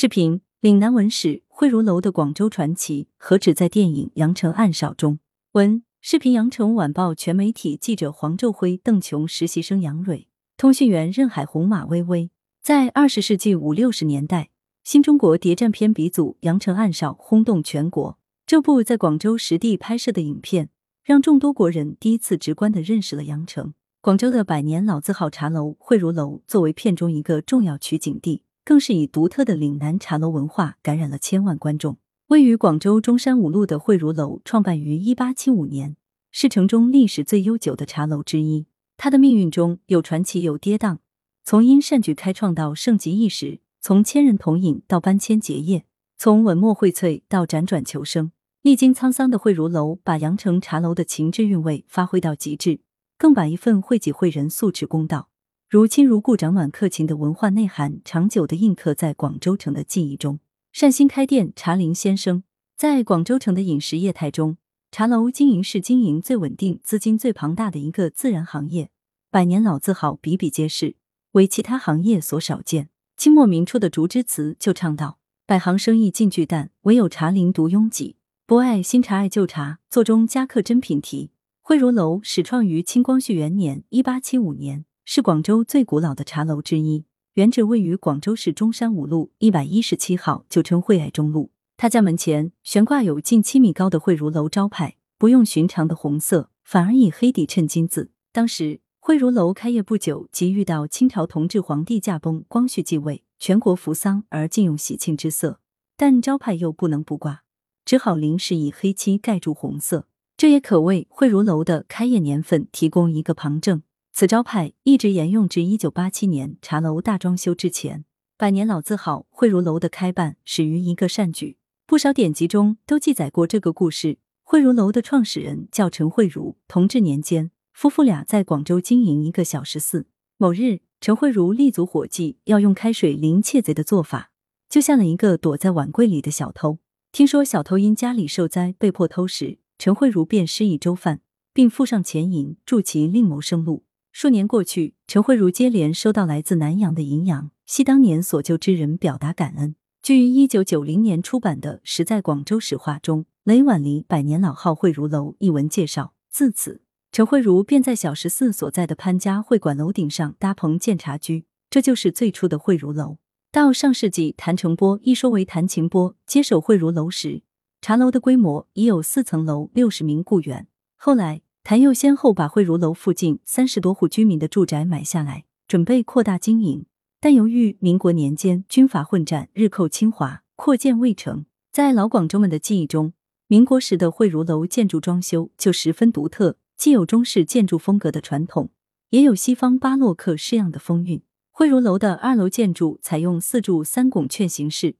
视频：岭南文史惠如楼的广州传奇何止在电影《羊城暗哨》中？文：视频：羊城晚报全媒体记者黄昼辉、邓琼，实习生杨蕊，通讯员任海红、马薇薇。在二十世纪五六十年代，新中国谍战片鼻祖《羊城暗哨》轰动全国。这部在广州实地拍摄的影片，让众多国人第一次直观的认识了羊城。广州的百年老字号茶楼惠如楼，作为片中一个重要取景地。更是以独特的岭南茶楼文化感染了千万观众。位于广州中山五路的惠如楼，创办于一八七五年，是城中历史最悠久的茶楼之一。它的命运中有传奇，有跌宕。从因善举开创到盛极一时，从千人同饮到搬迁结业，从文墨荟萃到辗转求生，历经沧桑的惠如楼，把羊城茶楼的情致韵味发挥到极致，更把一份惠己惠人、素持公道。如亲如故、长暖客情的文化内涵，长久的印刻在广州城的记忆中。善心开店，茶林先生在广州城的饮食业态中，茶楼经营是经营最稳定、资金最庞大的一个自然行业，百年老字号比比皆是，为其他行业所少见。清末明初的竹枝词就唱道：“百行生意尽巨淡，唯有茶林独拥挤。不爱新茶爱旧茶，座中佳客真品题。”惠如楼始创于清光绪元年（一八七五年）。是广州最古老的茶楼之一，原址位于广州市中山五路一百一十七号，旧称惠爱中路。他家门前悬挂有近七米高的惠如楼招牌，不用寻常的红色，反而以黑底衬金字。当时惠如楼开业不久，即遇到清朝同治皇帝驾崩，光绪继位，全国扶丧而禁用喜庆之色，但招牌又不能不挂，只好临时以黑漆盖住红色。这也可为惠如楼的开业年份提供一个旁证。此招牌一直沿用至一九八七年茶楼大装修之前。百年老字号惠如楼的开办始于一个善举，不少典籍中都记载过这个故事。惠如楼的创始人叫陈慧如，同治年间，夫妇俩在广州经营一个小食肆。某日，陈慧茹立足伙计要用开水淋窃贼的做法，救下了一个躲在碗柜里的小偷。听说小偷因家里受灾被迫偷食，陈慧茹便施以粥饭，并附上钱银，助其另谋生路。数年过去，陈慧茹接连收到来自南洋的银洋，系当年所救之人表达感恩。据一九九零年出版的《实在广州史话》中，《雷婉黎百年老号慧如楼》一文介绍，自此陈慧茹便在小十四所在的潘家会馆楼顶上搭棚建茶居，这就是最初的慧如楼。到上世纪，谭成波一说为谭晴波接手慧如楼时，茶楼的规模已有四层楼、六十名雇员。后来。谭佑先后把惠如楼附近三十多户居民的住宅买下来，准备扩大经营，但由于民国年间军阀混战，日寇侵华，扩建未成。在老广州们的记忆中，民国时的惠如楼建筑装修就十分独特，既有中式建筑风格的传统，也有西方巴洛克式样的风韵。惠如楼的二楼建筑采用四柱三拱券形式，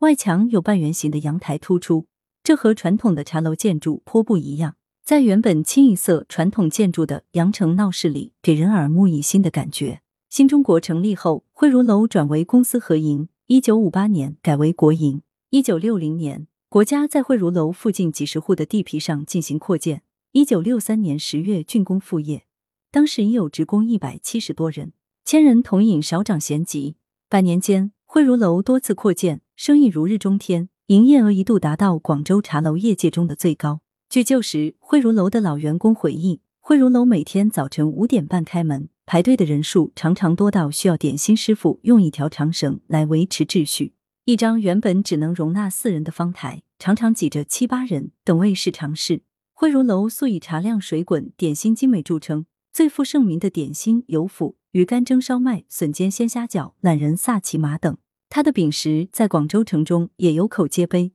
外墙有半圆形的阳台突出，这和传统的茶楼建筑颇不一样。在原本清一色传统建筑的羊城闹市里，给人耳目一新的感觉。新中国成立后，惠如楼转为公私合营，一九五八年改为国营。一九六零年，国家在惠如楼附近几十户的地皮上进行扩建。一九六三年十月竣工复业，当时已有职工一百七十多人，千人同饮，少长咸集。百年间，惠如楼多次扩建，生意如日中天，营业额一度达到广州茶楼业界中的最高。据旧时惠如楼的老员工回忆，惠如楼每天早晨五点半开门，排队的人数常常多到需要点心师傅用一条长绳来维持秩序。一张原本只能容纳四人的方台，常常挤着七八人，等位是常事。惠如楼素以茶量水滚、点心精美著称，最负盛名的点心有腐、鱼干蒸烧麦、笋尖鲜虾饺、懒人萨其马等。它的饼食在广州城中也有口皆碑。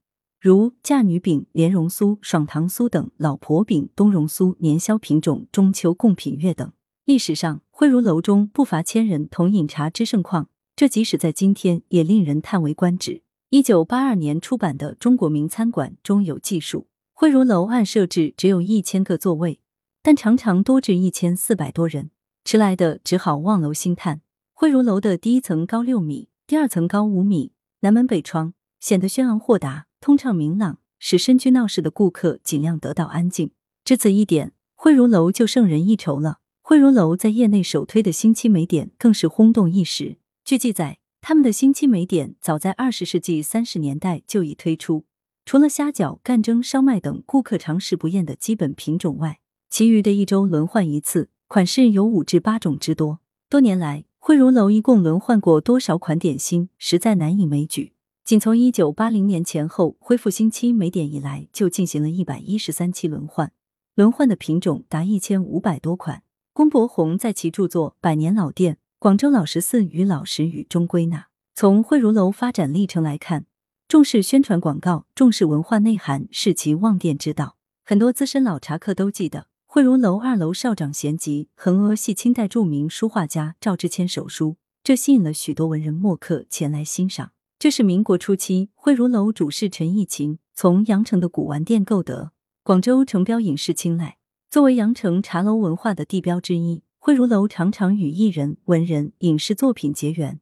如嫁女饼、莲蓉酥、爽糖酥等，老婆饼、冬蓉酥、年宵品种、中秋贡品月等。历史上，惠如楼中不乏千人同饮茶之盛况，这即使在今天也令人叹为观止。一九八二年出版的《中国名餐馆》中有记述，惠如楼按设置只有一千个座位，但常常多至一千四百多人，迟来的只好望楼兴叹。惠如楼的第一层高六米，第二层高五米，南门北窗，显得轩昂豁达。通畅明朗，使身居闹市的顾客尽量得到安静。只此一点，惠如楼就胜人一筹了。惠如楼在业内首推的新期美点更是轰动一时。据记载，他们的新期美点早在二十世纪三十年代就已推出。除了虾饺、干蒸、烧麦等顾客常食不厌的基本品种外，其余的一周轮换一次，款式有五至八种之多。多年来，惠如楼一共轮换过多少款点心，实在难以枚举。仅从一九八零年前后恢复新期每点以来，就进行了一百一十三期轮换，轮换的品种达一千五百多款。龚伯宏在其著作《百年老店：广州老十四与老十语》中归纳，从惠如楼发展历程来看。重视宣传广告，重视文化内涵，是其旺店之道。很多资深老茶客都记得，惠如楼二楼少长闲集，横额系清代著名书画家赵之谦手书，这吸引了许多文人墨客前来欣赏。这是民国初期惠如楼主事陈义勤从羊城的古玩店购得，广州城标影视青睐。作为羊城茶楼文化的地标之一，惠如楼常常与艺人、文人、影视作品结缘，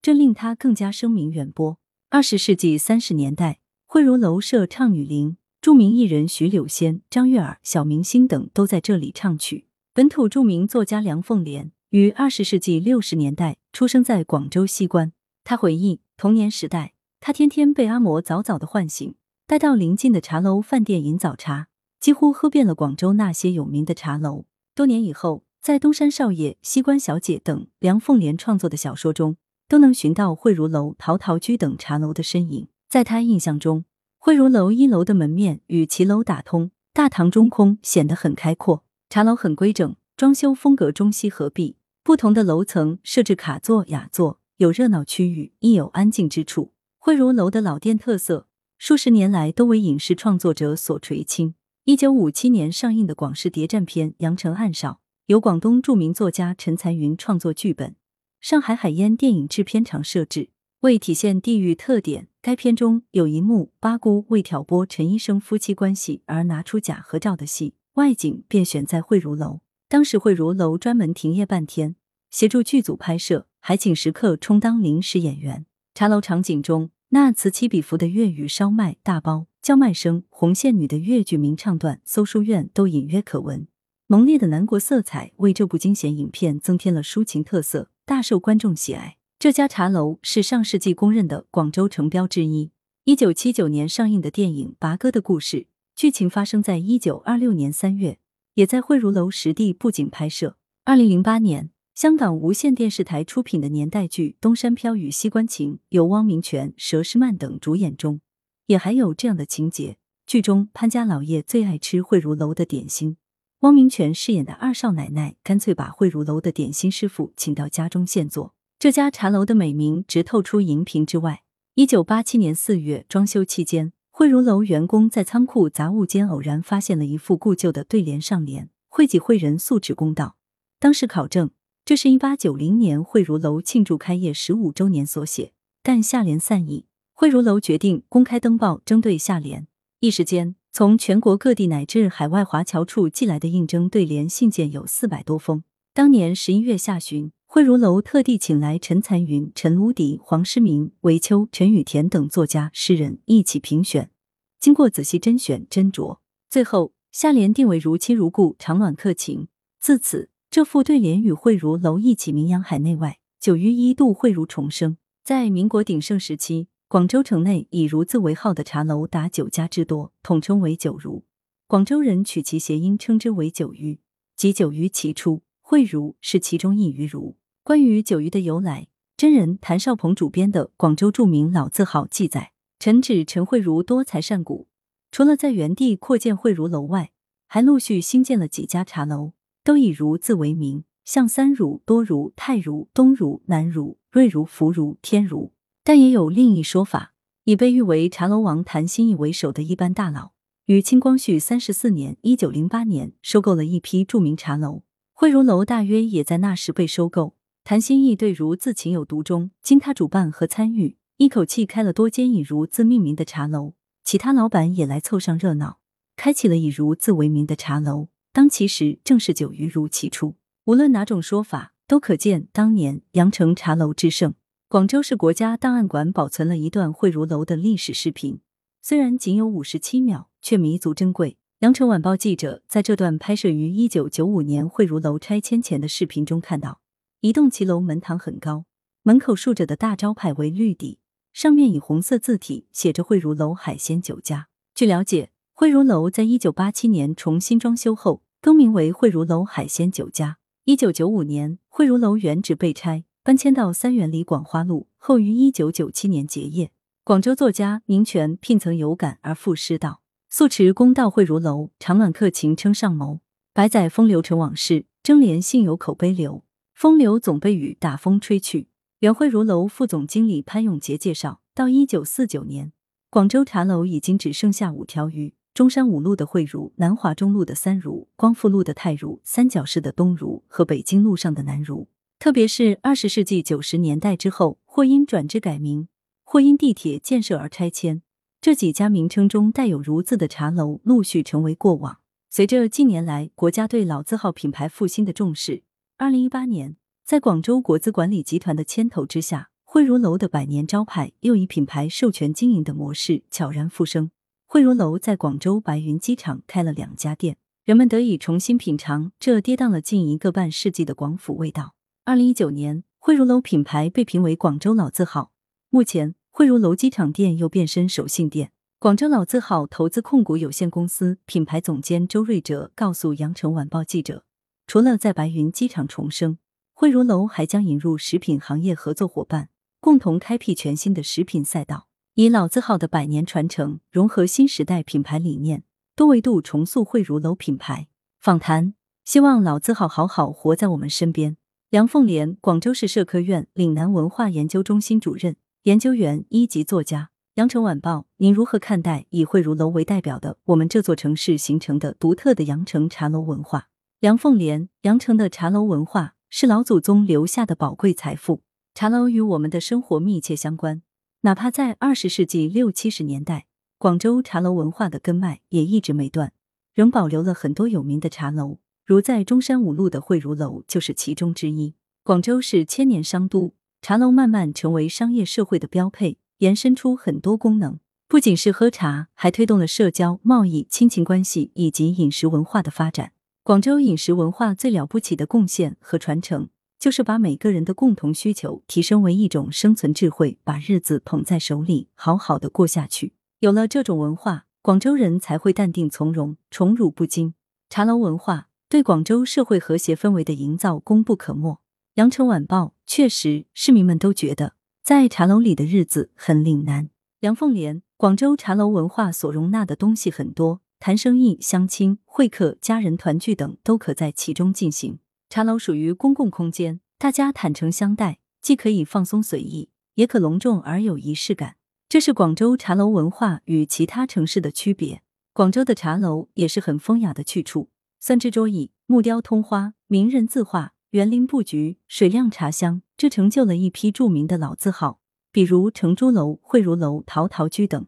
这令他更加声名远播。二十世纪三十年代，惠如楼设唱女伶，著名艺人徐柳仙、张悦儿、小明星等都在这里唱曲。本土著名作家梁凤莲于二十世纪六十年代出生在广州西关。他回忆童年时代，他天天被阿嬷早早的唤醒，带到邻近的茶楼饭店饮早茶，几乎喝遍了广州那些有名的茶楼。多年以后，在东山少爷、西关小姐等梁凤莲创作的小说中。都能寻到惠如楼、陶陶居等茶楼的身影。在他印象中，惠如楼一楼的门面与骑楼打通，大堂中空，显得很开阔。茶楼很规整，装修风格中西合璧。不同的楼层设置卡座、雅座，有热闹区域，亦有安静之处。惠如楼的老店特色，数十年来都为影视创作者所垂青。一九五七年上映的广式谍战片《阳城暗哨》，由广东著名作家陈残云创作剧本。上海海烟电影制片厂设置，为体现地域特点，该片中有一幕八姑为挑拨陈医生夫妻关系而拿出假合照的戏，外景便选在惠如楼。当时惠如楼专门停业半天，协助剧组拍摄，还请食客充当临时演员。茶楼场景中那此起彼伏的粤语烧麦、大包叫卖声，红线女的粤剧名唱段《搜书院》都隐约可闻。浓烈的南国色彩为这部惊险影片增添了抒情特色。大受观众喜爱。这家茶楼是上世纪公认的广州城标之一。一九七九年上映的电影《拔哥的故事》，剧情发生在一九二六年三月，也在惠如楼实地布景拍摄。二零零八年，香港无线电视台出品的年代剧《东山飘与西关情》，由汪明荃、佘诗曼等主演中，也还有这样的情节：剧中潘家老爷最爱吃惠如楼的点心。汪明荃饰演的二少奶奶干脆把惠如楼的点心师傅请到家中现做。这家茶楼的美名直透出荧屏之外。一九八七年四月，装修期间，惠如楼员工在仓库杂物间偶然发现了一副故旧的对联上联：“惠己惠人，素质公道。”当时考证，这是一八九零年惠如楼庆祝开业十五周年所写。但下联散佚，惠如楼决定公开登报征对下联，一时间。从全国各地乃至海外华侨处寄来的应征对联信件有四百多封。当年十一月下旬，惠如楼特地请来陈残云、陈无敌、黄诗明、韦秋、陈雨田等作家诗人一起评选。经过仔细甄选斟酌，最后下联定为“如亲如故，长暖客情”。自此，这副对联与惠如楼一起名扬海内外，久于一度惠如重生。在民国鼎盛时期。广州城内以“如”字为号的茶楼达九家之多，统称为“九如”。广州人取其谐音，称之为“九鱼”，即九鱼其出。惠如是其中一鱼如。关于九鱼的由来，真人谭少鹏主编的《广州著名老字号》记载：陈指陈惠如多才善古，除了在原地扩建惠如楼外，还陆续新建了几家茶楼，都以“如”字为名，像三如、多如、太如、东如、南如、瑞如、福如、天如。但也有另一说法，以被誉为茶楼王谭新义为首的一班大佬，于清光绪三十四年（一九零八年）收购了一批著名茶楼，惠如楼大约也在那时被收购。谭新义对“如”字情有独钟，经他主办和参与，一口气开了多间以“如”字命名的茶楼，其他老板也来凑上热闹，开启了以“如”字为名的茶楼。当其时正是九余如其出，无论哪种说法，都可见当年羊城茶楼之盛。广州市国家档案馆保存了一段惠如楼的历史视频，虽然仅有五十七秒，却弥足珍贵。羊城晚报记者在这段拍摄于一九九五年惠如楼拆迁前的视频中看到，一栋骑楼门堂很高，门口竖着的大招牌为绿底，上面以红色字体写着“汇如楼海鲜酒家”。据了解，汇如楼在一九八七年重新装修后，更名为汇如楼海鲜酒家。一九九五年，汇如楼原址被拆，搬迁到三元里广花路，后于一九九七年结业。广州作家宁泉聘曾有感而赋诗道：“素持公道汇如楼，长暖客情称上谋。百载风流成往事，争联幸有口碑流。风流总被雨打风吹去。”原汇如楼副总经理潘永杰介绍，到一九四九年，广州茶楼已经只剩下五条鱼：中山五路的汇如、南华中路的三如、光复路的泰如、三角市的东如和北京路上的南如。特别是二十世纪九十年代之后，或因转制改名，或因地铁建设而拆迁，这几家名称中带有“如”字的茶楼陆续成为过往。随着近年来国家对老字号品牌复兴的重视，二零一八年。在广州国资管理集团的牵头之下，汇如楼的百年招牌又以品牌授权经营的模式悄然复生。汇如楼在广州白云机场开了两家店，人们得以重新品尝这跌宕了近一个半世纪的广府味道。二零一九年，汇如楼品牌被评为广州老字号。目前，汇如楼机场店又变身首信店。广州老字号投资控股有限公司品牌总监周瑞哲告诉羊城晚报记者，除了在白云机场重生。汇如楼还将引入食品行业合作伙伴，共同开辟全新的食品赛道，以老字号的百年传承融合新时代品牌理念，多维度重塑汇如楼品牌。访谈，希望老字号好好活在我们身边。梁凤莲，广州市社科院岭南文化研究中心主任、研究员、一级作家。羊城晚报，您如何看待以汇如楼为代表的我们这座城市形成的独特的羊城茶楼文化？梁凤莲，羊城的茶楼文化。是老祖宗留下的宝贵财富。茶楼与我们的生活密切相关，哪怕在二十世纪六七十年代，广州茶楼文化的根脉也一直没断，仍保留了很多有名的茶楼，如在中山五路的汇如楼就是其中之一。广州是千年商都，茶楼慢慢成为商业社会的标配，延伸出很多功能，不仅是喝茶，还推动了社交、贸易、亲情关系以及饮食文化的发展。广州饮食文化最了不起的贡献和传承，就是把每个人的共同需求提升为一种生存智慧，把日子捧在手里，好好的过下去。有了这种文化，广州人才会淡定从容，宠辱不惊。茶楼文化对广州社会和谐氛围的营造功不可没。羊城晚报确实，市民们都觉得在茶楼里的日子很岭南。梁凤莲，广州茶楼文化所容纳的东西很多。谈生意、相亲、会客、家人团聚等都可在其中进行。茶楼属于公共空间，大家坦诚相待，既可以放松随意，也可隆重而有仪式感。这是广州茶楼文化与其他城市的区别。广州的茶楼也是很风雅的去处，三只桌椅、木雕通花、名人字画、园林布局、水量茶香，这成就了一批著名的老字号，比如成珠楼、汇如楼、陶陶居等。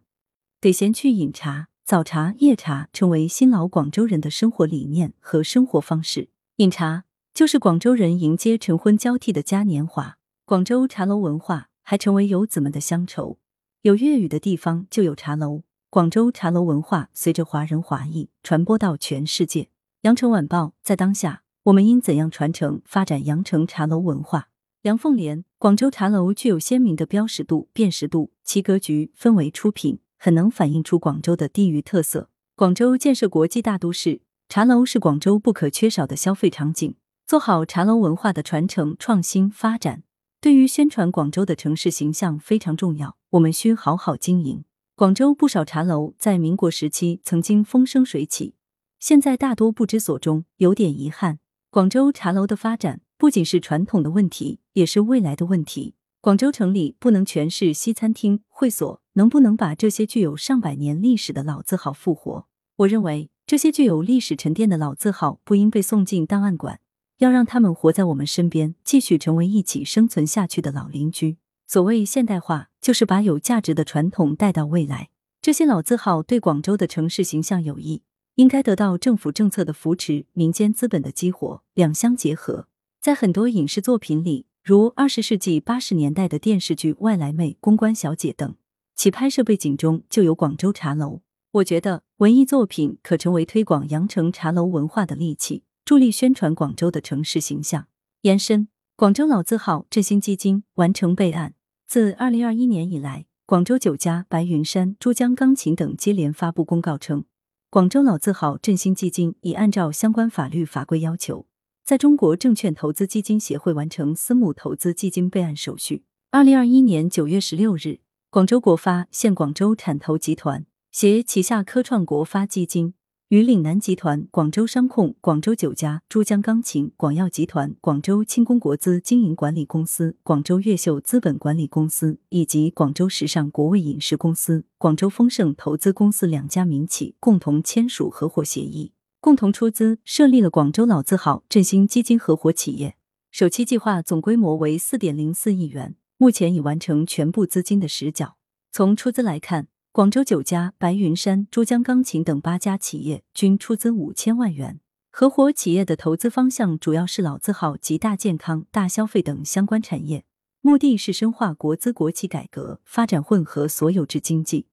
得闲去饮茶。早茶、夜茶成为新老广州人的生活理念和生活方式。饮茶就是广州人迎接晨昏交替的嘉年华。广州茶楼文化还成为游子们的乡愁。有粤语的地方就有茶楼。广州茶楼文化随着华人华裔传播到全世界。羊城晚报在当下，我们应怎样传承发展羊城茶楼文化？梁凤莲，广州茶楼具有鲜明的标识度、辨识度，其格局、氛围、出品。很能反映出广州的地域特色。广州建设国际大都市，茶楼是广州不可缺少的消费场景。做好茶楼文化的传承、创新、发展，对于宣传广州的城市形象非常重要。我们需好好经营。广州不少茶楼在民国时期曾经风生水起，现在大多不知所终，有点遗憾。广州茶楼的发展不仅是传统的问题，也是未来的问题。广州城里不能全是西餐厅、会所，能不能把这些具有上百年历史的老字号复活？我认为，这些具有历史沉淀的老字号不应被送进档案馆，要让他们活在我们身边，继续成为一起生存下去的老邻居。所谓现代化，就是把有价值的传统带到未来。这些老字号对广州的城市形象有益，应该得到政府政策的扶持、民间资本的激活，两相结合。在很多影视作品里。如二十世纪八十年代的电视剧《外来妹》《公关小姐》等，其拍摄背景中就有广州茶楼。我觉得文艺作品可成为推广羊城茶楼文化的利器，助力宣传广州的城市形象。延伸广州老字号振兴基金完成备案。自二零二一年以来，广州酒家、白云山、珠江钢琴等接连发布公告称，广州老字号振兴基金已按照相关法律法规要求，在中国证券投资基金协会完成私募投资基金备案手续。二零二一年九月十六日，广州国发现广州产投集团携旗下科创国发基金。与岭南集团、广州商控、广州酒家、珠江钢琴、广药集团、广州轻工国资经营管理公司、广州越秀资本管理公司以及广州时尚国味饮食公司、广州丰盛投资公司两家民企共同签署合伙协议，共同出资设立了广州老字号振兴基金合伙企业。首期计划总规模为四点零四亿元，目前已完成全部资金的实缴。从出资来看。广州酒家、白云山、珠江钢琴等八家企业均出资五千万元。合伙企业的投资方向主要是老字号及大健康、大消费等相关产业，目的是深化国资国企改革，发展混合所有制经济，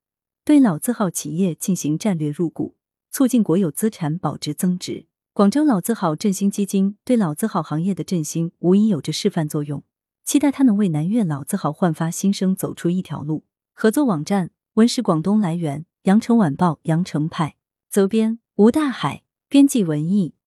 对老字号企业进行战略入股，促进国有资产保值增值。广州老字号振兴基金对老字号行业的振兴无疑有着示范作用，期待它能为南粤老字号焕发新生走出一条路。合作网站。文是广东来源：羊城晚报羊城派，责编吴大海，编辑文艺。